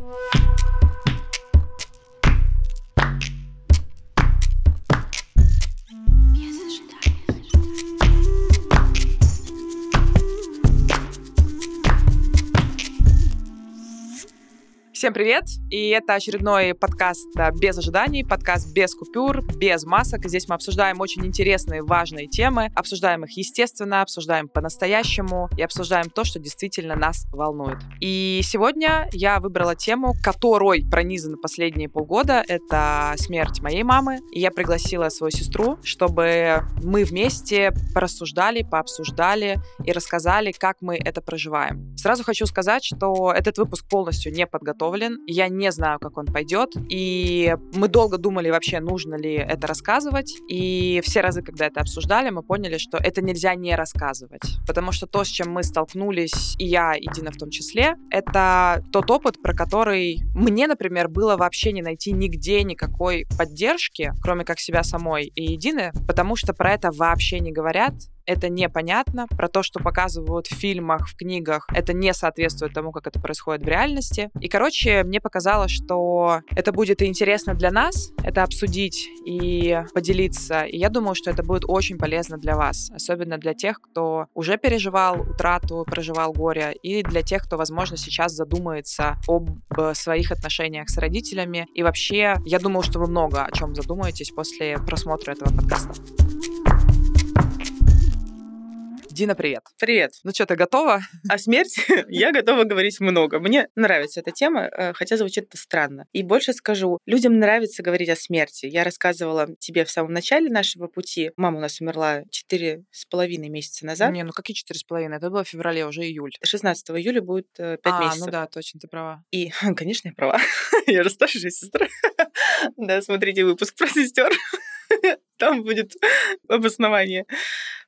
Yeah. Всем привет! И это очередной подкаст без ожиданий, подкаст без купюр, без масок. Здесь мы обсуждаем очень интересные, важные темы, обсуждаем их естественно, обсуждаем по-настоящему и обсуждаем то, что действительно нас волнует. И сегодня я выбрала тему, которой пронизаны последние полгода. Это смерть моей мамы. И я пригласила свою сестру, чтобы мы вместе порассуждали, пообсуждали и рассказали, как мы это проживаем. Сразу хочу сказать, что этот выпуск полностью не подготовлен подготовлен. Я не знаю, как он пойдет. И мы долго думали вообще, нужно ли это рассказывать. И все разы, когда это обсуждали, мы поняли, что это нельзя не рассказывать. Потому что то, с чем мы столкнулись, и я, и Дина в том числе, это тот опыт, про который мне, например, было вообще не найти нигде никакой поддержки, кроме как себя самой и Едины, потому что про это вообще не говорят это непонятно, про то, что показывают в фильмах, в книгах, это не соответствует тому, как это происходит в реальности. И, короче, мне показалось, что это будет интересно для нас, это обсудить и поделиться. И я думаю, что это будет очень полезно для вас, особенно для тех, кто уже переживал утрату, проживал горе, и для тех, кто, возможно, сейчас задумается об своих отношениях с родителями. И вообще, я думаю, что вы много о чем задумаетесь после просмотра этого подкаста. Дина, привет. Привет. Ну что, ты готова? О смерти я готова говорить много. Мне нравится эта тема, э, хотя звучит это странно. И больше скажу, людям нравится говорить о смерти. Я рассказывала тебе в самом начале нашего пути. Мама у нас умерла четыре с половиной месяца назад. Не, ну какие четыре с половиной? Это было в феврале, уже июль. 16 июля будет э, пять а, месяцев. ну да, точно, ты права. И, конечно, я права. я же старшая сестра. да, смотрите выпуск про сестер. Там будет обоснование.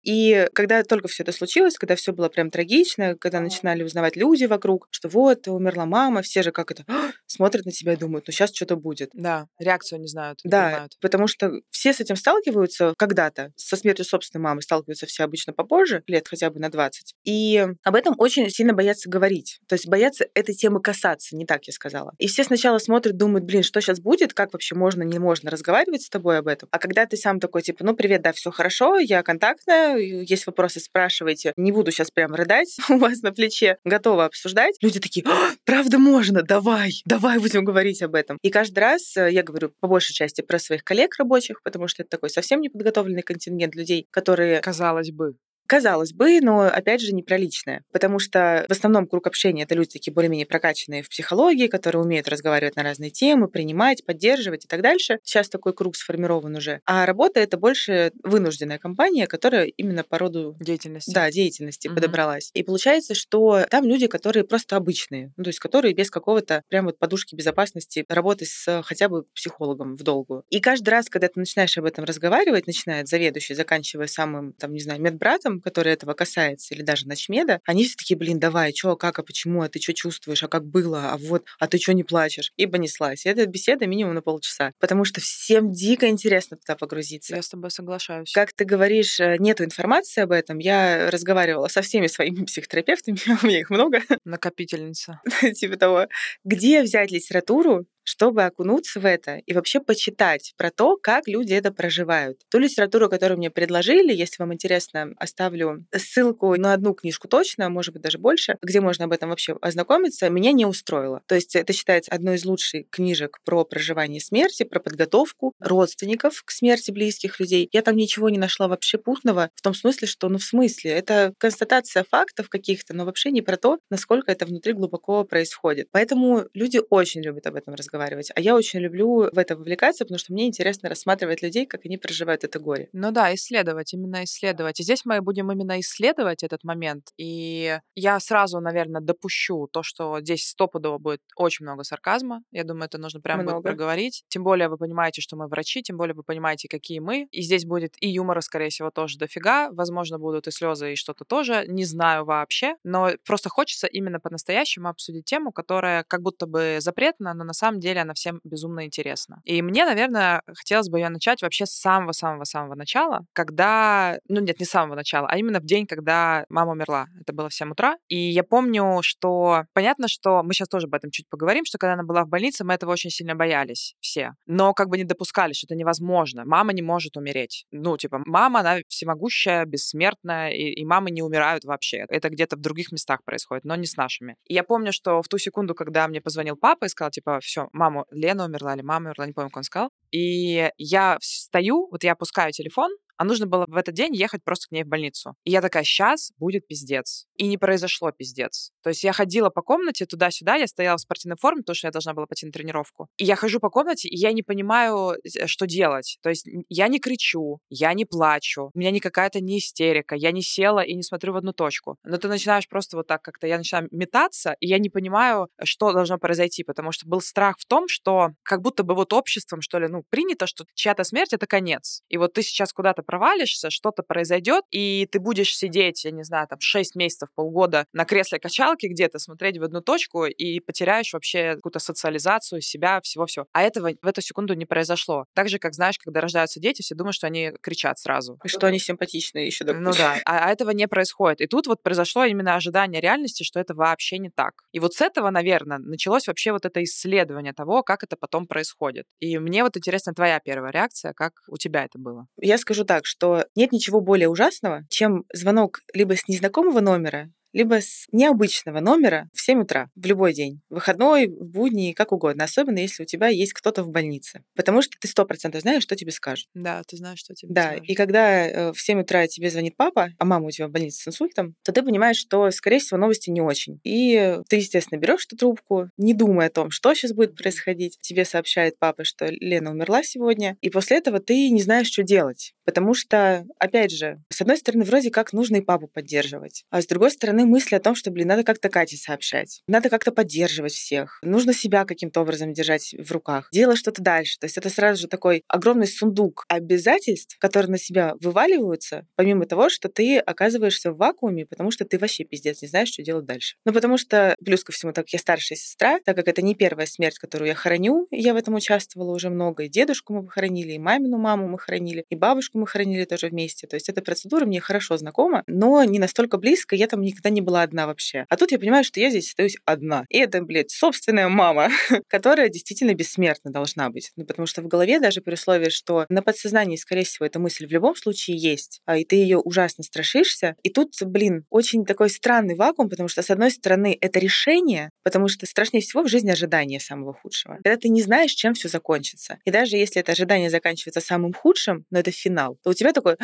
И когда только все это случилось, когда все было прям трагично, когда начинали узнавать люди вокруг, что вот, умерла мама, все же как это смотрят на тебя и думают, ну сейчас что-то будет. Да, реакцию не знают. Не да, понимают. потому что все с этим сталкиваются когда-то. Со смертью собственной мамы сталкиваются все обычно попозже, лет хотя бы на 20. И об этом очень сильно боятся говорить. То есть боятся этой темы касаться, не так я сказала. И все сначала смотрят, думают, блин, что сейчас будет, как вообще можно, не можно разговаривать с тобой об этом. А когда ты сам такой, типа, ну, привет, да, все хорошо, я контактная, есть вопросы, спрашивайте. Не буду сейчас прям рыдать у вас на плече, готова обсуждать. Люди такие, «А, правда можно, давай, давай будем говорить об этом. И каждый раз э, я говорю по большей части про своих коллег рабочих, потому что это такой совсем неподготовленный контингент людей, которые... Казалось бы. Казалось бы, но опять же не про личное, потому что в основном круг общения это люди такие более-менее прокачанные в психологии, которые умеют разговаривать на разные темы, принимать, поддерживать и так дальше. Сейчас такой круг сформирован уже. А работа это больше вынужденная компания, которая именно по роду деятельности. Да, деятельности угу. подобралась. И получается, что там люди, которые просто обычные, ну, то есть которые без какого-то прям вот подушки безопасности работы с хотя бы психологом в долгую. И каждый раз, когда ты начинаешь об этом разговаривать, начинает заведующий, заканчивая самым, там, не знаю, медбратом, который этого касается, или даже начмеда, они все такие, блин, давай, что, как, а почему, а ты что чувствуешь, а как было, а вот, а ты что не плачешь? И понеслась. И эта беседа минимум на полчаса, потому что всем дико интересно туда погрузиться. Я с тобой соглашаюсь. Как ты говоришь, э, нету информации об этом. Я разговаривала со всеми своими психотерапевтами, у меня их много. Накопительница. Типа того. Где взять литературу, чтобы окунуться в это и вообще почитать про то, как люди это проживают. Ту литературу, которую мне предложили, если вам интересно, оставлю ссылку на одну книжку точно, может быть, даже больше, где можно об этом вообще ознакомиться, меня не устроило. То есть это считается одной из лучших книжек про проживание смерти, про подготовку родственников к смерти близких людей. Я там ничего не нашла вообще путного, в том смысле, что, ну, в смысле, это констатация фактов каких-то, но вообще не про то, насколько это внутри глубоко происходит. Поэтому люди очень любят об этом разговаривать разговаривать. А я очень люблю в это вовлекаться, потому что мне интересно рассматривать людей, как они проживают это горе. Ну да, исследовать, именно исследовать. И здесь мы будем именно исследовать этот момент. И я сразу, наверное, допущу то, что здесь стопудово будет очень много сарказма. Я думаю, это нужно прямо много. будет проговорить. Тем более вы понимаете, что мы врачи, тем более вы понимаете, какие мы. И здесь будет и юмора, скорее всего, тоже дофига. Возможно, будут и слезы, и что-то тоже. Не знаю вообще. Но просто хочется именно по-настоящему обсудить тему, которая как будто бы запретна, но на самом деле она всем безумно интересна. И мне, наверное, хотелось бы ее начать вообще с самого-самого-самого начала, когда, ну нет, не с самого начала, а именно в день, когда мама умерла. Это было в 7 утра. И я помню, что понятно, что мы сейчас тоже об этом чуть поговорим, что когда она была в больнице, мы этого очень сильно боялись все. Но как бы не допускали, что это невозможно. Мама не может умереть. Ну, типа, мама, она всемогущая, бессмертная, и, и мамы не умирают вообще. Это где-то в других местах происходит, но не с нашими. И я помню, что в ту секунду, когда мне позвонил папа и сказал, типа, все, маму, Лена умерла или мама умерла, не помню, как он сказал. И я стою, вот я опускаю телефон, а нужно было в этот день ехать просто к ней в больницу. И я такая, сейчас будет пиздец. И не произошло пиздец. То есть я ходила по комнате туда-сюда, я стояла в спортивной форме, потому что я должна была пойти на тренировку. И я хожу по комнате, и я не понимаю, э, что делать. То есть я не кричу, я не плачу, у меня не какая-то не истерика, я не села и не смотрю в одну точку. Но ты начинаешь просто вот так как-то, я начинаю метаться, и я не понимаю, что должно произойти, потому что был страх в том, что как будто бы вот обществом, что ли, ну, принято, что чья-то смерть — это конец. И вот ты сейчас куда-то провалишься, что-то произойдет, и ты будешь сидеть, я не знаю, там 6 месяцев, полгода на кресле качалки где-то, смотреть в одну точку, и потеряешь вообще какую-то социализацию себя, всего-всего. А этого в эту секунду не произошло. Так же, как, знаешь, когда рождаются дети, все думают, что они кричат сразу. И что они симпатичные еще. Ну да, а, а этого не происходит. И тут вот произошло именно ожидание реальности, что это вообще не так. И вот с этого, наверное, началось вообще вот это исследование того, как это потом происходит. И мне вот интересна твоя первая реакция, как у тебя это было. Я скажу так, что нет ничего более ужасного, чем звонок либо с незнакомого номера, либо с необычного номера в 7 утра в любой день. Выходной, в будни, как угодно. Особенно, если у тебя есть кто-то в больнице. Потому что ты сто процентов знаешь, что тебе скажут. Да, ты знаешь, что тебе Да, скажут. и когда э, в 7 утра тебе звонит папа, а мама у тебя в больнице с инсультом, то ты понимаешь, что, скорее всего, новости не очень. И ты, естественно, берешь эту трубку, не думая о том, что сейчас будет происходить. Тебе сообщает папа, что Лена умерла сегодня. И после этого ты не знаешь, что делать. Потому что, опять же, с одной стороны, вроде как нужно и папу поддерживать. А с другой стороны, мысли о том, что, блин, надо как-то Кате сообщать. Надо как-то поддерживать всех. Нужно себя каким-то образом держать в руках. Делать что-то дальше. То есть это сразу же такой огромный сундук обязательств, которые на себя вываливаются, помимо того, что ты оказываешься в вакууме, потому что ты вообще пиздец не знаешь, что делать дальше. Ну, потому что, плюс ко всему, так я старшая сестра, так как это не первая смерть, которую я хороню, я в этом участвовала уже много, и дедушку мы хоронили, и мамину маму мы хоронили, и бабушку мы хоронили тоже вместе. То есть эта процедура мне хорошо знакома, но не настолько близко, я там никогда не была одна вообще. А тут я понимаю, что я здесь остаюсь одна. И это, блядь, собственная мама, которая действительно бессмертна должна быть. Ну, потому что в голове даже при условии, что на подсознании, скорее всего, эта мысль в любом случае есть, а, и ты ее ужасно страшишься. И тут, блин, очень такой странный вакуум, потому что, с одной стороны, это решение, потому что страшнее всего в жизни ожидание самого худшего. Когда ты не знаешь, чем все закончится. И даже если это ожидание заканчивается самым худшим, но это финал, то у тебя такой,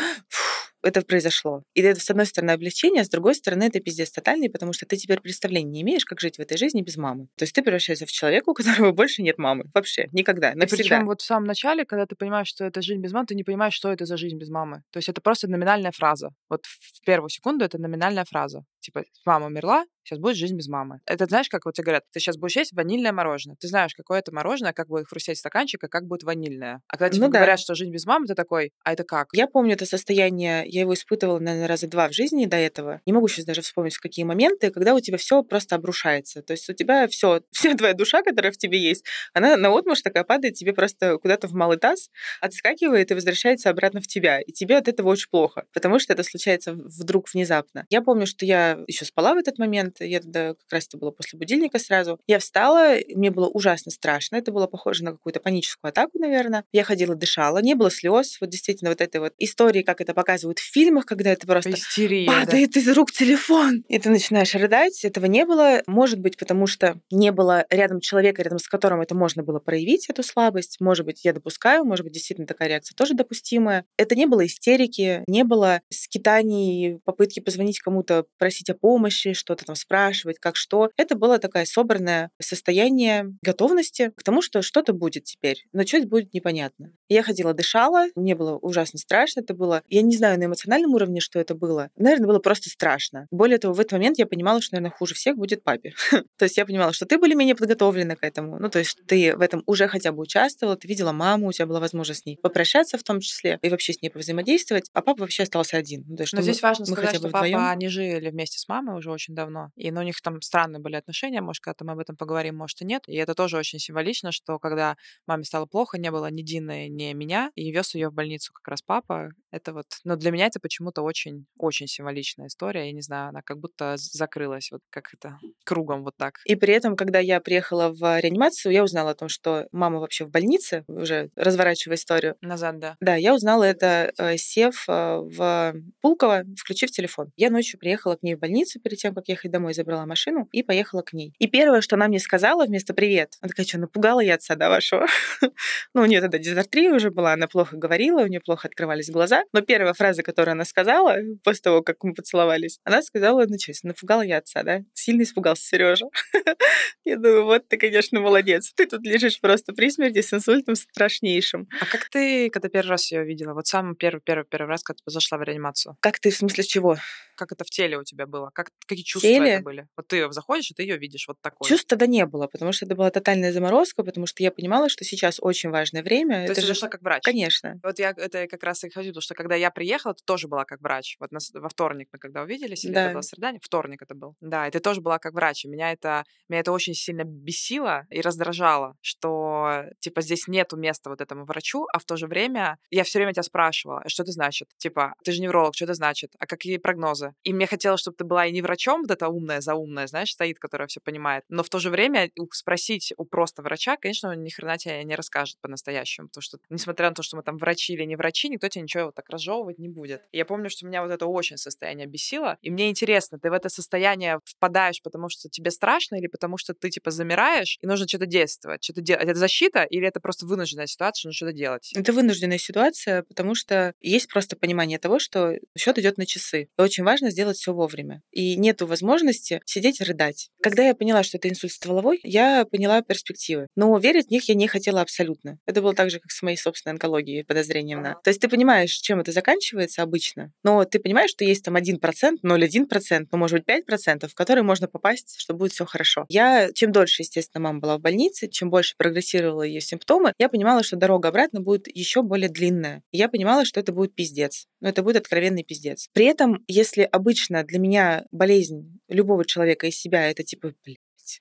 это произошло. И это, с одной стороны, облегчение, а с другой стороны, это пиздец тотальный, потому что ты теперь представления не имеешь, как жить в этой жизни без мамы. То есть ты превращаешься в человека, у которого больше нет мамы. Вообще. Никогда. И Навсегда. причем вот в самом начале, когда ты понимаешь, что это жизнь без мамы, ты не понимаешь, что это за жизнь без мамы. То есть это просто номинальная фраза. Вот в первую секунду это номинальная фраза. Типа, мама умерла, сейчас будет жизнь без мамы. Это знаешь, как вот тебе говорят, ты сейчас будешь есть ванильное мороженое. Ты знаешь, какое это мороженое, как будет хрустеть стаканчик, а как будет ванильное. А когда тебе Ну да. говорят, что жизнь без мамы, ты такой, а это как? Я помню это состояние, я его испытывала, наверное, раза два в жизни до этого. Не могу сейчас даже вспомнить, в какие моменты, когда у тебя все просто обрушается. То есть у тебя все, вся твоя душа, которая в тебе есть, она на отмуж такая падает тебе просто куда-то в малый таз, отскакивает и возвращается обратно в тебя. И тебе от этого очень плохо, потому что это случается вдруг внезапно. Я помню, что я еще спала в этот момент, я тогда как раз это было после будильника сразу. Я встала, мне было ужасно страшно, это было похоже на какую-то паническую атаку, наверное. Я ходила, дышала, не было слез, вот действительно вот этой вот истории, как это показывают в фильмах, когда это просто Истерия. да. падает из рук телефон. И ты начинаешь рыдать. Этого не было. Может быть, потому что не было рядом человека, рядом с которым это можно было проявить, эту слабость. Может быть, я допускаю, может быть, действительно такая реакция тоже допустимая. Это не было истерики, не было скитаний, попытки позвонить кому-то, просить о помощи, что-то там спрашивать, как что. Это было такое собранное состояние готовности к тому, что что-то будет теперь. Но что это будет непонятно. Я ходила, дышала, мне было ужасно страшно. Это было, я не знаю на эмоциональном уровне, что это было, наверное, было просто страшно. Более того, в этот момент я понимала, что, наверное, хуже всех будет папе. то есть я понимала, что ты более-менее подготовлена к этому. Ну, то есть ты в этом уже хотя бы участвовала, ты видела маму, у тебя была возможность с ней попрощаться в том числе и вообще с ней повзаимодействовать, а папа вообще остался один. Ну, то есть, Но здесь мы, важно мы сказать, что папа, вдвоем. они жили вместе с мамой уже очень давно, и ну, у них там странные были отношения, может, когда-то мы об этом поговорим, может, и нет. И это тоже очень символично, что когда маме стало плохо, не было ни Дины, ни меня, и вез ее в больницу как раз папа. Это вот, ну, для меня это почему-то очень, очень символичная история. Я не знаю, она как будто закрылась, вот как это, кругом вот так. И при этом, когда я приехала в реанимацию, я узнала о том, что мама вообще в больнице, уже разворачивая историю. Назад, да. Да, я узнала это, э, сев э, в Пулково, включив телефон. Я ночью приехала к ней в больницу перед тем, как ехать домой, забрала машину и поехала к ней. И первое, что она мне сказала вместо «привет», она такая, что, напугала я отца, да, вашего? ну, у нее тогда дизартрия уже была, она плохо говорила, у нее плохо открывались глаза. Но первая фраза, которую она сказала после того, как мы поцеловались, она сказала, ну, честно, напугала я отца, да? Сильно испугался Сережа. я думаю, вот ты, конечно, молодец. Ты тут лежишь просто при смерти с инсультом страшнейшим. А как ты, когда первый раз ее видела? Вот самый первый, первый, первый раз, когда ты зашла в реанимацию? Как ты, в смысле чего? Как это в теле у тебя было? Как, какие чувства теле? это были? Вот ты заходишь, и ты ее видишь вот такой. Чувств тогда не было, потому что это была тотальная заморозка, потому что я понимала, что сейчас очень важное время. То это есть же зашла как врач? Конечно. Вот я это как раз и хочу, потому что когда я приехала, ты тоже была как врач. Вот на во вторник мы когда увиделись, или это Да. было среда? Не, Вторник это был. Да, и ты тоже была как врач. И меня это, меня это очень сильно бесило и раздражало, что, типа, здесь нету места вот этому врачу, а в то же время я все время тебя спрашивала, «А что это значит? Типа, ты же невролог, что это значит? А какие прогнозы? И мне хотелось, чтобы ты была и не врачом, вот эта умная, заумная, знаешь, стоит, которая все понимает, но в то же время спросить у просто врача, конечно, он ни хрена тебе не расскажет по-настоящему, потому что, несмотря на то, что мы там врачи или не врачи, никто тебе ничего вот так разжевывать не будет. И я помню, что меня вот это очень состояние бесило, и мне интересно, ты в это состояние впадаешь, потому что тебе страшно, или потому что ты, типа, замираешь, и нужно что-то действовать, что-то делать. Это защита, или это просто вынужденная ситуация, нужно что-то делать? Это вынужденная ситуация, потому что есть просто понимание того, что счет идет на часы. И очень важно сделать все вовремя. И нету возможности сидеть и рыдать. Когда я поняла, что это инсульт стволовой, я поняла перспективы. Но верить в них я не хотела абсолютно. Это было так же, как с моей собственной онкологией, подозрением на. То есть ты понимаешь, чем это заканчивается обычно, но ты понимаешь, что есть там 1%, 0,1%, ну, может быть, 5%, в которые можно попасть, что будет все хорошо. Я, чем дольше, естественно, мама была в больнице, чем больше прогрессировала ее симптомы, я понимала, что дорога обратно будет еще более длинная. Я понимала, что это будет пиздец. Но это будет откровенный пиздец. При этом, если обычно для меня болезнь любого человека из себя это типа, блин,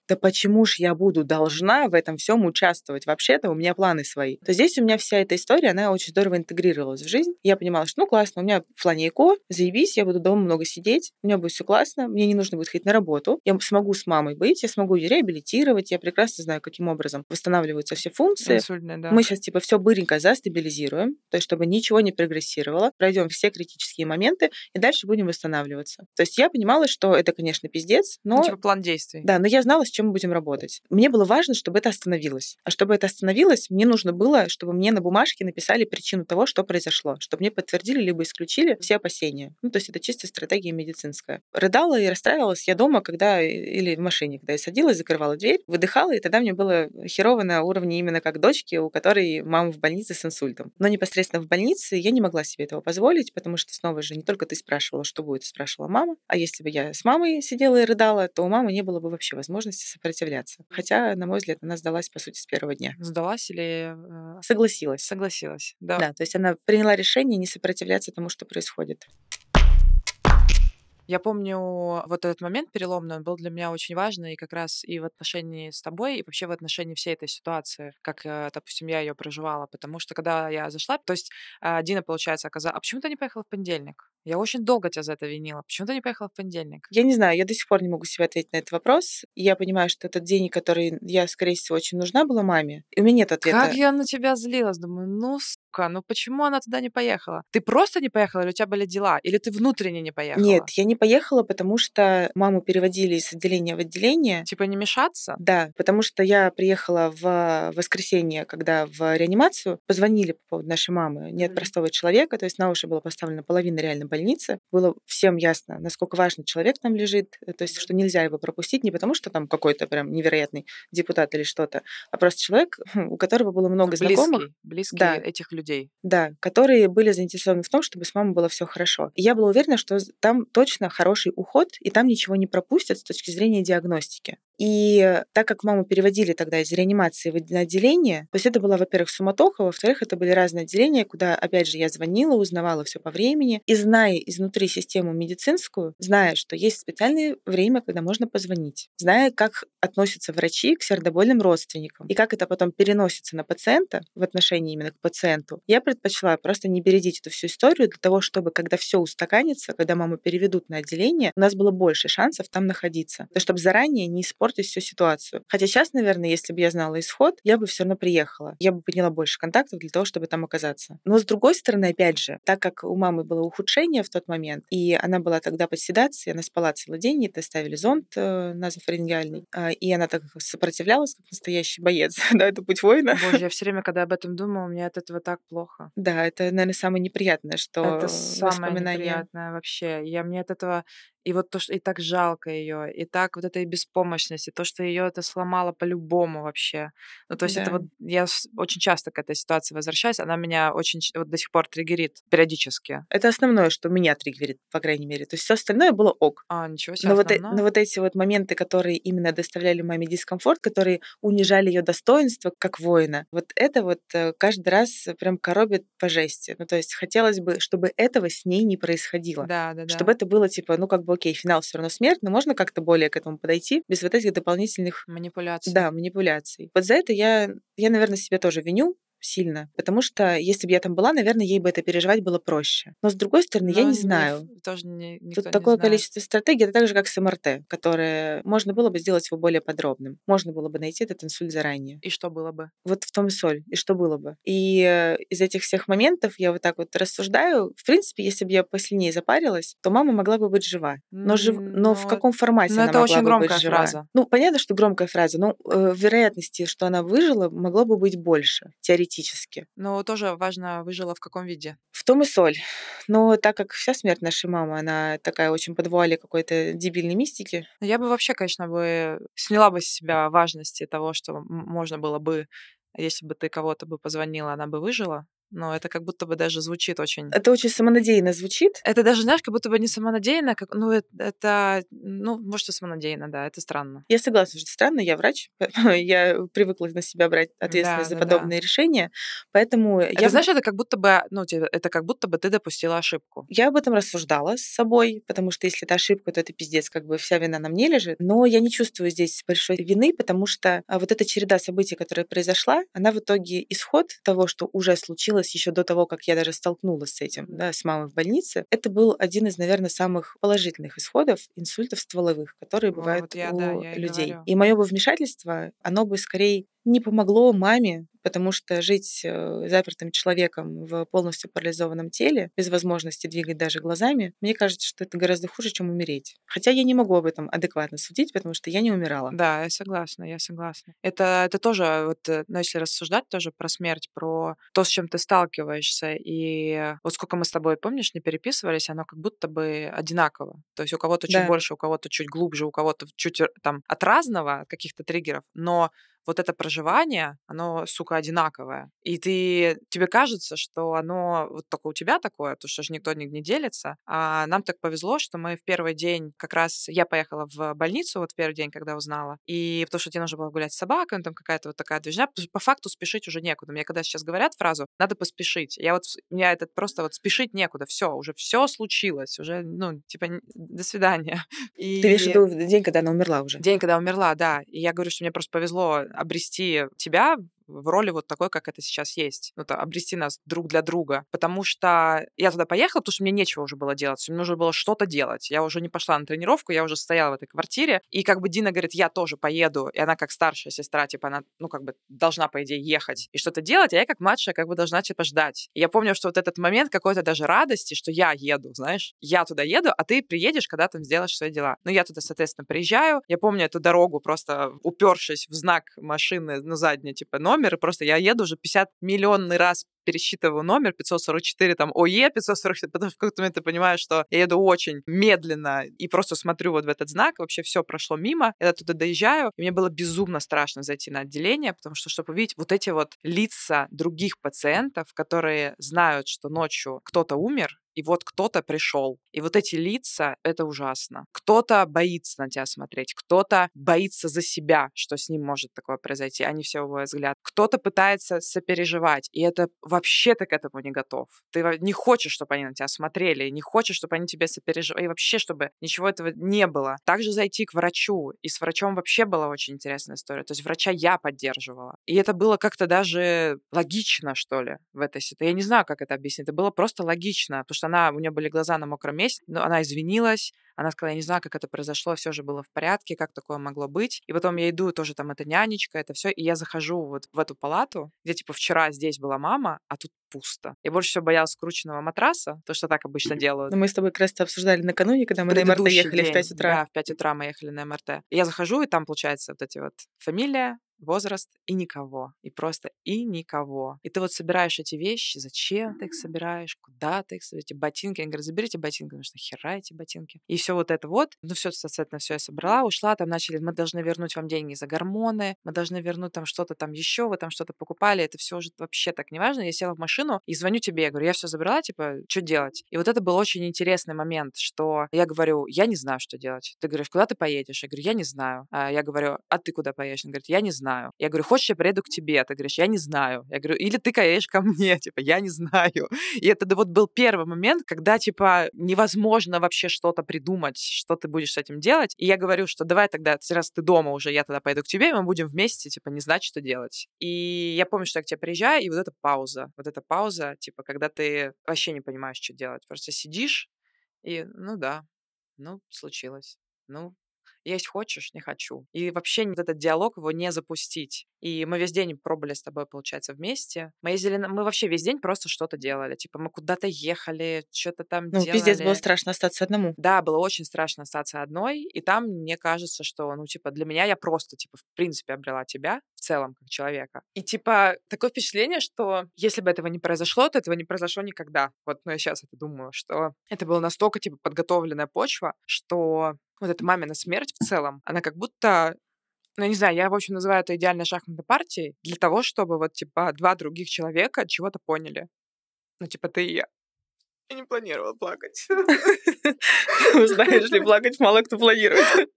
да почему ж я буду должна в этом всем участвовать? Вообще-то у меня планы свои. То здесь у меня вся эта история, она очень здорово интегрировалась в жизнь. Я понимала, что ну классно, у меня ЭКО, заебись, я буду дома много сидеть, у меня будет все классно, мне не нужно будет ходить на работу, я смогу с мамой быть, я смогу ее реабилитировать, я прекрасно знаю, каким образом восстанавливаются все функции. Инсультная, да. Мы сейчас типа все быренько застабилизируем, то есть чтобы ничего не прогрессировало, пройдем все критические моменты и дальше будем восстанавливаться. То есть я понимала, что это, конечно, пиздец, но Ну, типа план действий. да, но я знала, с чем мы будем работать. Мне было важно, чтобы это остановилось. А чтобы это остановилось, мне нужно было, чтобы мне на бумажке написали причину того, что произошло, чтобы мне подтвердили либо исключили все опасения. Ну, то есть это чисто стратегия медицинская. Рыдала и расстраивалась я дома, когда или в машине, когда я садилась, закрывала дверь, выдыхала, и тогда мне было херово на уровне именно как дочки, у которой мама в больнице с инсультом. Но непосредственно в больнице я не могла себе этого позволить, потому что снова же не только ты спрашивала, что будет, спрашивала мама, а если бы я с мамой сидела и рыдала, то у мамы не было бы вообще возможности сопротивляться. Хотя, на мой взгляд, она сдалась, по сути, с первого дня. Сдалась или э, Согласилась. согласилась? Да. Да, то есть она приняла решение не сопротивляться тому, что происходит. Я помню вот этот момент переломный, он был для меня очень важный, и как раз и в отношении с тобой, и вообще в отношении всей этой ситуации, как, э, допустим, я ее проживала. Потому что когда я зашла, то есть а, Дина, получается, оказалась... А почему ты не поехала в понедельник? Я очень долго тебя за это винила. Почему ты не поехала в понедельник? Я не знаю, я до сих пор не могу себе ответить на этот вопрос. Я понимаю, что этот день, который я, скорее всего, очень нужна была маме, и у меня нет ответа. Как я на тебя злилась? Думаю, ну, сука, ну почему она туда не поехала? Ты просто не поехала, или у тебя были дела? Или ты внутренне не поехала? Нет, я не поехала, потому что маму переводили из отделения в отделение. Типа не мешаться? Да, потому что я приехала в воскресенье, когда в реанимацию, позвонили по поводу нашей мамы, нет Мгм. простого человека, то есть на уши была поставлена половина реально больнице. Было всем ясно, насколько важный человек там лежит, э, то есть что нельзя его пропустить не потому, что там какой-то прям невероятный депутат или что-то, а просто человек, у которого было много близкий, знакомых. Близкий Да. этих людей. Да, которые были заинтересованы в том, чтобы с мамой было все хорошо. И я была уверена, что там точно хороший уход, и там ничего не пропустят с точки зрения диагностики. И так как маму переводили тогда из реанимации в отде- отделение, то есть это была, во-первых, суматоха, во-вторых, это были разные отделения, куда, опять же, я звонила, узнавала все по времени. И зная изнутри систему медицинскую, зная, что есть специальное время, когда можно позвонить, зная, как относятся врачи к сердобольным родственникам и как это потом переносится на пациента в отношении именно к пациенту, я предпочла просто не бередить эту всю историю для того, чтобы, когда все устаканится, когда маму переведут на отделение, у нас было больше шансов там находиться. То, чтобы заранее не испортить всю ситуацию. Хотя сейчас, наверное, если бы я знала исход, я бы все равно приехала. Я бы подняла больше контактов для того, чтобы там оказаться. Но с другой стороны, опять же, так как у мамы было ухудшение в тот момент, и она была тогда под седацией, она спала целый день, ей доставили зонд э, назофарингеальный, а, и она так сопротивлялась, как настоящий боец. да, это путь воина. Боже, я все время, когда об этом думаю, мне от этого так плохо. Да, это, наверное, самое неприятное, что Это самое воспоминания. неприятное вообще. Я мне от этого и вот то, что и так жалко ее, и так вот этой беспомощности, то, что ее это сломало по-любому вообще. Ну, то есть это Да. вот я очень часто к этой ситуации возвращаюсь, она меня очень вот до сих пор триггерит периодически. Это основное, что меня триггерит, по крайней мере. То есть все остальное было ок. А, ничего себе, Но вот, э- основное. но вот эти вот моменты, которые именно доставляли маме дискомфорт, которые унижали ее достоинство как воина, вот это вот э, каждый раз прям коробит по жести. Ну, то есть хотелось бы, чтобы этого с ней не происходило. Да, да, да. Чтобы это было типа, ну, как бы окей, финал все равно смерть, но можно как-то более к этому подойти без вот этих дополнительных, Манипуляции. да, манипуляций. Вот за это я, я, наверное, себя тоже виню сильно, потому что если бы я там была, наверное, ей бы это переживать было проще. Но с другой стороны, я Но не не знаю. тоже не, Тут не такое знает. количество стратегий, это так же, как с МРТ, которое можно было бы сделать его более подробным. Можно было бы найти этот инсульт заранее. И что было бы? Вот в том и соль. И что было бы? И э, из этих всех моментов я вот так вот рассуждаю. В принципе, если бы я посильнее запарилась, то мама могла бы быть жива. Но, жив... М, но в каком формате ну, она это могла очень бы громкая быть жива? фраза. Ну, понятно, что громкая фраза, но э, вероятности, что она выжила, могло бы быть больше, теоретически. Но тоже важно, выжила в каком виде. В том и соль. Но так как вся смерть нашей мамы, она такая очень под вуале какой-то дебильной мистики, Ну, Я бы вообще, конечно, бы сняла бы с себя важности того, что можно было бы, если бы ты кого-то бы позвонила, она бы выжила. Но это как будто бы даже звучит очень... это очень самонадеянно звучит. Это даже, знаешь, как будто бы не самонадеянно, как, ну, это, это, ну, может, и самонадеянно, да, это странно. Я согласна, что странно, я врач, я привыкла на себя брать ответственность Да, за да, да. подобные решения, поэтому Это, я, знаешь, это как будто бы, ну, это как будто бы ты допустила ошибку. я об этом рассуждала с собой, потому что если это ошибка, то это пиздец, как бы вся вина на мне лежит. Но я не чувствую здесь большой вины, потому что а, вот эта череда событий, которая произошла, она в итоге исход того, что уже случилось еще до того, как я даже столкнулась с этим, да, с мамой в больнице, это был один из, наверное, самых положительных исходов инсультов стволовых, которые Вот бывают я, у да, я и людей. говорю. И мое бы вмешательство, оно бы скорее не помогло маме, потому что жить э, запертым человеком в полностью парализованном теле, без возможности двигать даже глазами, мне кажется, что это гораздо хуже, чем умереть. Хотя я не могу об этом адекватно судить, потому что я не умирала. Да, я согласна, я согласна. Это, это тоже, вот, э, ну, если рассуждать тоже про смерть, про то, с чем ты сталкиваешься, и вот сколько мы с тобой, помнишь, не переписывались, оно как будто бы одинаково. То есть у кого-то чуть Да. больше, у кого-то чуть глубже, у кого-то чуть там от разного, от каких-то триггеров, но вот это проживание, оно, сука, одинаковое. И ты, тебе кажется, что оно вот только у тебя такое, потому что же никто не, не делится. А нам так повезло, что мы в первый день, как раз я поехала в больницу вот в первый день, когда узнала, и потому что тебе нужно было гулять с собакой, там какая-то вот такая движня, по факту спешить уже некуда. Мне когда сейчас говорят фразу «надо поспешить», я вот, у меня это просто вот спешить некуда, все, уже все случилось, уже, ну, типа, до свидания. И... Ты имеешь в виду день, когда она умерла уже? День, когда умерла, да. И я говорю, что мне просто повезло обрести тебя в роли вот такой, как это сейчас есть. Ну, то обрести нас друг для друга. Потому что я туда поехала, потому что мне нечего уже было делать. Мне нужно было что-то делать. Я уже не пошла на тренировку, я уже стояла в этой квартире. И как бы Дина говорит, я тоже поеду. И она как старшая сестра, типа, она, ну, как бы должна, по идее, ехать и что-то делать, а я как младшая как бы должна, типа, ждать. И я помню, что вот этот момент какой-то даже радости, что я еду, знаешь, я туда еду, а ты приедешь, когда там сделаешь свои дела. Ну, я туда, соответственно, приезжаю. Я помню эту дорогу, просто упершись в знак машины, ну, задний, типа, номер, и просто я еду уже 50 миллионный раз пересчитываю номер 544, там, ОЕ 544, потом в какой-то момент ты понимаешь, что я еду очень медленно и просто смотрю вот в этот знак, вообще все прошло мимо, я туда доезжаю, и мне было безумно страшно зайти на отделение, потому что, чтобы увидеть вот эти вот лица других пациентов, которые знают, что ночью кто-то умер, и вот кто-то пришел. И вот эти лица, это ужасно. Кто-то боится на тебя смотреть, кто-то боится за себя, что с ним может такое произойти, а не все его взгляд. Кто-то пытается сопереживать, и это вообще ты к этому не готов. Ты не хочешь, чтобы они на тебя смотрели, не хочешь, чтобы они тебе сопереживали, и вообще, чтобы ничего этого не было. Также зайти к врачу, и с врачом вообще была очень интересная история. То есть врача я поддерживала. И это было как-то даже логично, что ли, в этой ситуации. Я не знаю, как это объяснить. Это было просто логично, потому что она, у нее были глаза на мокром месте, но она извинилась, она сказала, я не знаю, как это произошло, все же было в порядке, как такое могло быть. И потом я иду, тоже там эта нянечка, это все, и я захожу вот в эту палату, где типа вчера здесь была мама, а тут пусто. Я больше всего боялась скрученного матраса, то, что так обычно делают. Но мы с тобой как раз это обсуждали накануне, когда мы на МРТ ехали день. в 5 утра. Да, в 5 утра мы ехали на МРТ. И я захожу, и там, получается, вот эти вот фамилия, возраст и никого. И просто и никого. И ты вот собираешь эти вещи, зачем ты их собираешь, куда ты их собираешь, эти ботинки. Они говорят, заберите ботинки, потому что хера эти ботинки. И все вот это вот. Ну все, соответственно, все я собрала, ушла, там начали, мы должны вернуть вам деньги за гормоны, мы должны вернуть там что-то там еще, вы там что-то покупали, это все уже вообще так неважно. Я села в машину и звоню тебе, я говорю, я все забрала, типа, что делать? И вот это был очень интересный момент, что я говорю, я не знаю, что делать. Ты говоришь, куда ты поедешь? Я говорю, я не знаю. А я говорю, а ты куда поедешь? Он говорит, я не знаю. Я говорю, хочешь, я приеду к тебе? Ты говоришь, я не знаю. Я говорю, или ты поедешь ко мне? Типа, я не знаю. И это вот был первый момент, когда, типа, невозможно вообще что-то придумать, что ты будешь с этим делать. И я говорю, что давай тогда, раз ты дома уже, я тогда пойду к тебе, и мы будем вместе, типа, не знать, что делать. И я помню, что я к тебе приезжаю, и вот эта пауза, вот эта пауза, типа, когда ты вообще не понимаешь, что делать. Просто сидишь, и, ну да, ну, случилось. Ну, есть хочешь, не хочу. И вообще вот этот диалог его не запустить. И мы весь день пробовали с тобой, получается, вместе. Мы ездили, мы вообще весь день просто что-то делали. Типа мы куда-то ехали, что-то там ну, делали. пиздец, было страшно остаться одному. Да, было очень страшно остаться одной. И там мне кажется, что, ну, типа, для меня я просто, типа, в принципе, обрела тебя в целом, как человека. И, типа, такое впечатление, что если бы этого не произошло, то этого не произошло никогда. Вот, ну, я сейчас это думаю, что это была настолько, типа, подготовленная почва, что вот эта мамина смерть в целом, она как будто ну, не знаю, я, в общем, называю это идеальной шахматной партией для того, чтобы вот, типа, два других человека чего-то поняли. Ну, типа, ты и я. Я не планировала плакать. Знаешь ли, плакать мало кто планирует.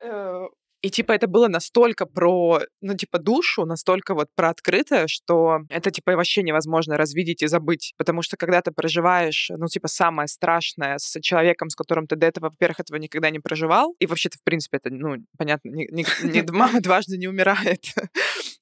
И типа это было настолько про, ну типа душу, настолько вот про открытое, что это типа вообще невозможно развидеть и забыть. Потому что когда ты проживаешь, ну типа самое страшное с человеком, с которым ты до этого, во-первых, этого никогда не проживал, и вообще-то в принципе это, ну понятно, ни, ни, ни, мама дважды не умирает.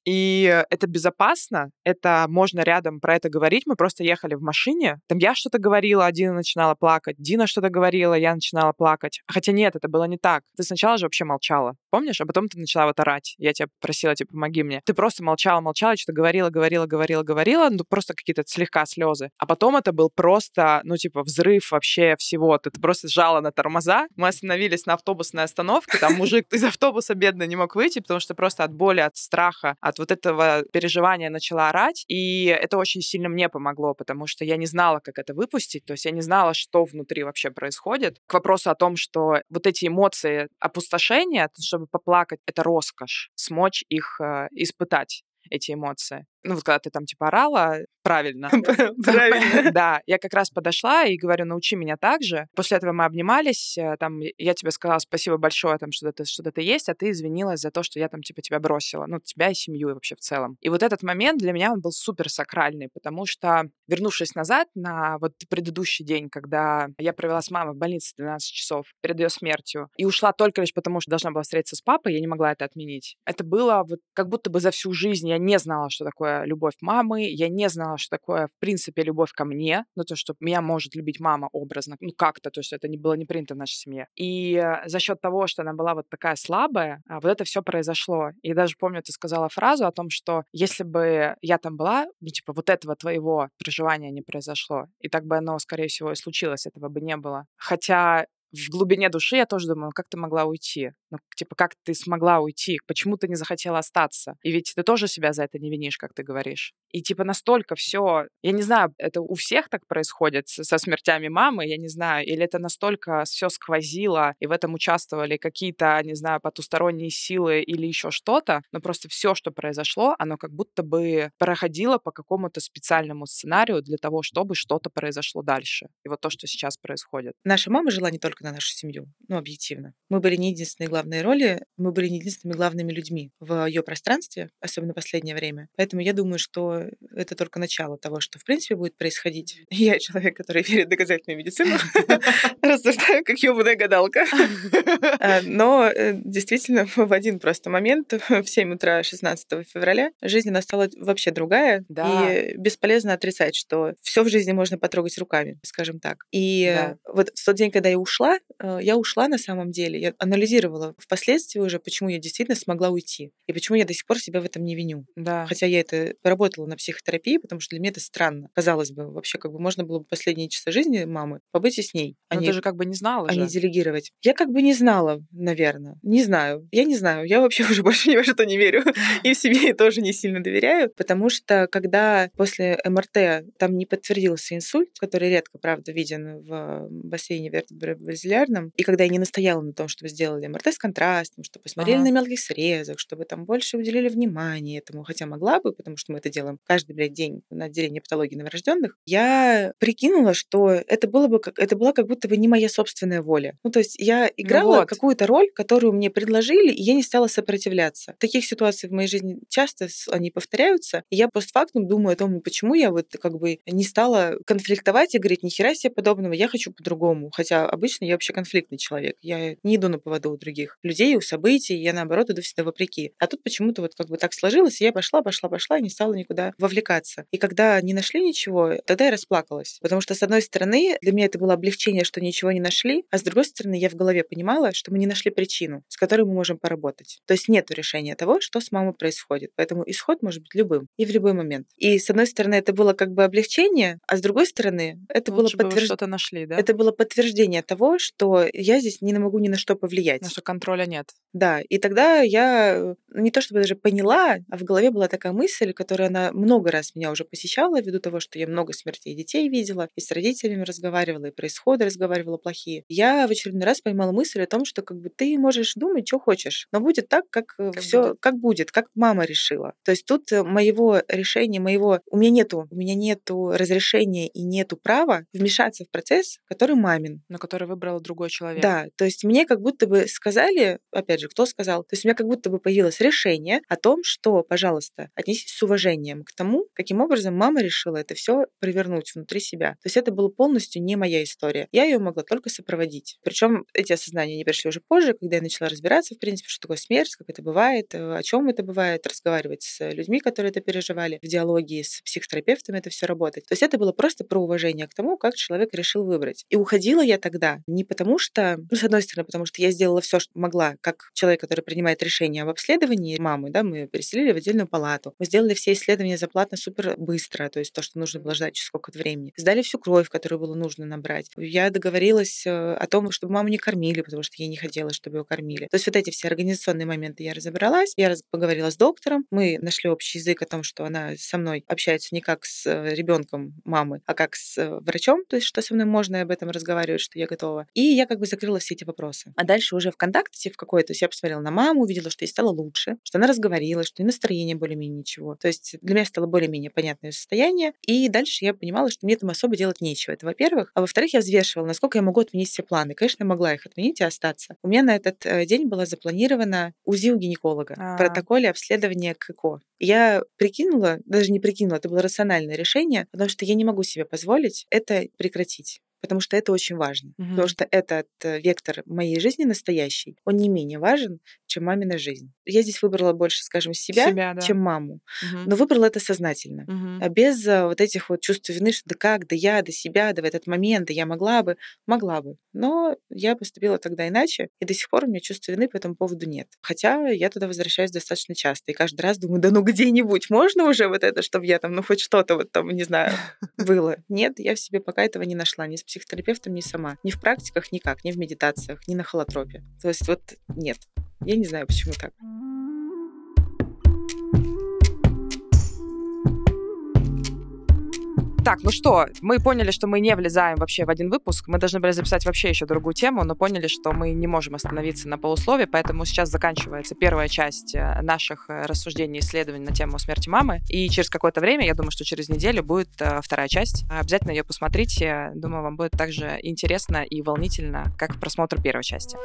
И это безопасно, это можно рядом про это говорить. Мы просто ехали в машине, там я что-то говорила, а Дина начинала плакать, Дина что-то говорила, я начинала плакать. Хотя нет, это было не так. Ты сначала же вообще молчала, помнишь? А потом ты начала вот орать. Я тебя просила, типа, помоги мне. Ты просто молчала, молчала, что-то говорила, говорила, говорила, говорила, ну просто какие-то слегка слезы. А потом это был просто, ну типа, взрыв вообще всего. Ты просто сжала на тормоза. Мы остановились на автобусной остановке, там мужик из автобуса бедно не мог выйти, потому что просто от боли, от страха, от вот этого переживания начала орать, и это очень сильно мне помогло, потому что я не знала, как это выпустить, то есть я не знала, что внутри вообще происходит. К вопросу о том, что вот эти эмоции опустошения, чтобы поплакать, это роскошь, смочь их э, испытать эти эмоции. Ну, вот когда ты там типа орала, правильно. Правильно. Да, я как раз подошла и говорю, научи меня так же. После этого мы обнимались, э, там, я тебе сказала спасибо большое, там, что ты, что ты есть, а ты извинилась за то, что я там, типа, тебя бросила. Ну, тебя и семью и вообще в целом. И вот этот момент для меня, он был супер сакральный, потому что, вернувшись назад на вот предыдущий день, когда я провела с мамой в больнице 12 часов перед ее смертью и ушла только лишь потому, что должна была встретиться с папой, я не могла это отменить. Это было вот как будто бы за всю жизнь я не знала, что такое такое любовь мамы, я не знала, что такое, в принципе, любовь ко мне, ну, то, что меня может любить мама образно, ну, как-то, то есть это не было не принято в нашей семье. И э, за счет того, что она была вот такая слабая, а, вот это все произошло. И даже помню, ты сказала фразу о том, что если бы я там была, ну, типа, вот этого твоего проживания не произошло, и так бы оно, скорее всего, и случилось, этого бы не было. Хотя в глубине души я тоже думаю, как ты могла уйти? Ну, типа, как ты смогла уйти? Почему ты не захотела остаться? И ведь ты тоже себя за это не винишь, как ты говоришь. И типа настолько все, я не знаю, это у всех так происходит со смертями мамы, я не знаю, или это настолько все сквозило, и в этом участвовали какие-то, не знаю, потусторонние силы или еще что-то, но просто все, что произошло, оно как будто бы проходило по какому-то специальному сценарию для того, чтобы что-то произошло дальше. И вот то, что сейчас происходит. Наша мама жила не только на нашу семью, ну, объективно. Мы были не единственные роли, мы были не единственными главными людьми в ее пространстве, особенно в последнее время. Поэтому я думаю, что это только начало того, что в принципе будет происходить. Я человек, который верит в доказательную медицину, рассуждаю как ёбаная гадалка. А, но э, действительно в один просто момент в 7 утра 16 февраля жизнь настала вообще другая. И бесполезно отрицать, что все в жизни можно потрогать руками, скажем так. И вот в тот день, когда я ушла, э, я ушла на самом деле. Я анализировала впоследствии уже, почему я действительно смогла уйти. И почему я до сих пор себя в этом не виню. Да. Хотя я это поработала на психотерапии, потому что для меня это странно. Казалось бы, вообще как бы можно было бы последние часы жизни мамы побыть и с ней. А Но не, ты же как бы не знала А же. не делегировать. Я как бы не знала, наверное. Не знаю. Я не знаю. Я вообще уже больше ни во что не верю. И в себе тоже не сильно доверяю, потому что когда после МРТ там не подтвердился инсульт, который редко, правда, виден в бассейне вертебробазилярном, и когда я не настояла на том, чтобы сделали МРТ контрастом, чтобы посмотрели ага. на мелких срезах, чтобы там больше уделили внимания этому, хотя могла бы, потому что мы это делаем каждый, блядь, день на отделении патологии новорожденных, я прикинула, что это было бы как это была как будто бы не моя собственная воля. Ну, то есть я ну играла ну вот. какую-то роль, которую мне предложили, и я не стала сопротивляться. Таких ситуаций в моей жизни часто они повторяются, и я постфактум думаю о том, почему я вот как бы не стала конфликтовать и говорить, ни хера себе подобного, я хочу по-другому. Хотя обычно я вообще конфликтный человек. Я не иду на поводу у других людей, у событий, я наоборот иду всегда вопреки. А тут почему-то вот как бы так сложилось, и я пошла, пошла, пошла, и не стала никуда вовлекаться. И когда не нашли ничего, тогда я расплакалась. Потому что, с одной стороны, для меня это было облегчение, что ничего не нашли, а с другой стороны, я в голове понимала, что мы не нашли причину, с которой мы можем поработать. То есть нет решения того, что с мамой происходит. Поэтому исход может быть любым и в любой момент. И с одной стороны, это было как бы облегчение, а с другой стороны, это Лучше было подтверждение. что-то нашли, да? Это было подтверждение того, что я здесь не могу ни на что повлиять. На что контроля нет. Да, и тогда я не то чтобы даже поняла, а в голове была такая мысль, которая она много раз меня уже посещала, ввиду того, что я много смертей детей видела, и с родителями разговаривала, и про исходы разговаривала плохие. Я в очередной раз поймала мысль о том, что как бы ты можешь думать, что хочешь, но будет так, как, э, как все, будет. как будет, как мама решила. То есть тут э, моего решения, моего у меня нету, у меня нету разрешения и нету права вмешаться в процесс, который мамин, на который выбрал другой человек. Да, то есть мне как будто бы сказали, опять же, кто сказал, то есть у меня как будто бы появилось решение о том, что, пожалуйста, отнесись с уважением к тому, каким образом мама решила это все провернуть внутри себя. То есть это было полностью не моя история. Я ее могла только сопроводить. Причем эти осознания не пришли уже позже, когда я начала разбираться, в принципе, что такое смерть, как это бывает, э, о чем это бывает, разговаривать с людьми, которые это переживали, в диалоге с психотерапевтами это все работать. То есть это было просто про уважение к тому, как человек решил выбрать. И уходила я тогда не потому что, ну, с одной стороны, потому что я сделала все, что могла, как человек, который принимает решение об обследовании мамы, да, мы переселили в отдельную палату, мы сделали все исследования заплатно супер быстро, то есть то, что нужно было ждать через сколько-то времени. Сдали всю кровь, которую было нужно набрать. Я договорилась э, о том, чтобы маму не кормили, потому что ей не хотелось, чтобы ее кормили. То есть вот эти все организационные моменты я разобралась, я поговорила с доктором, мы нашли общий язык о том, что она со мной общается не как с э, ребенком мамы, а как с э, врачом, то есть что со мной можно об этом разговаривать, что я готова. И я как бы закрыла все эти вопросы. А дальше уже в контакте в какой-то, то есть я посмотрела на маму, увидела, что ей стало лучше, что она разговорилась, что и настроение более-менее ничего. То есть для меня стало более-менее понятное состояние. И дальше я понимала, что мне там особо делать нечего. Это во-первых. А во-вторых, я взвешивала, насколько я могу отменить все планы. Конечно, я могла их отменить и остаться. У меня на этот э, день была запланирована УЗИ у гинеколога, А-а-а. протоколе обследования к ЭКО. Я прикинула, даже не прикинула, это было рациональное решение, потому что я не могу себе позволить это прекратить потому что это очень важно. Угу. Потому что этот э, вектор моей жизни настоящий, он не менее важен, чем мамина жизнь. Я здесь выбрала больше, скажем, себя, Себя, да. чем маму. Мгм. Но выбрала это сознательно. Мгм. А без а, вот этих вот чувств вины, что да как, да я, да себя, да в этот момент, да я могла бы, могла бы. Но я поступила тогда иначе, и до сих пор у меня чувства вины по этому поводу нет. Хотя я туда возвращаюсь достаточно часто, и каждый раз думаю, да ну где-нибудь можно уже вот это, чтобы я там, ну хоть что-то вот там, не знаю, было. Нет, я в себе пока этого не нашла, ни с психотерапевтом, ни сама. Ни в практиках никак, ни в медитациях, ни на холотропе. То есть вот нет. Я не знаю, почему так. Так, ну что, мы поняли, что мы не влезаем вообще в один выпуск. Мы должны были записать вообще еще другую тему, но поняли, что мы не можем остановиться на полуслове, поэтому сейчас заканчивается первая часть э, наших э, рассуждений и исследований на тему смерти мамы. И через какое-то время, я думаю, что через неделю будет э, вторая часть. Обязательно ее посмотрите. Думаю, вам будет также интересно и волнительно, как просмотр первой части.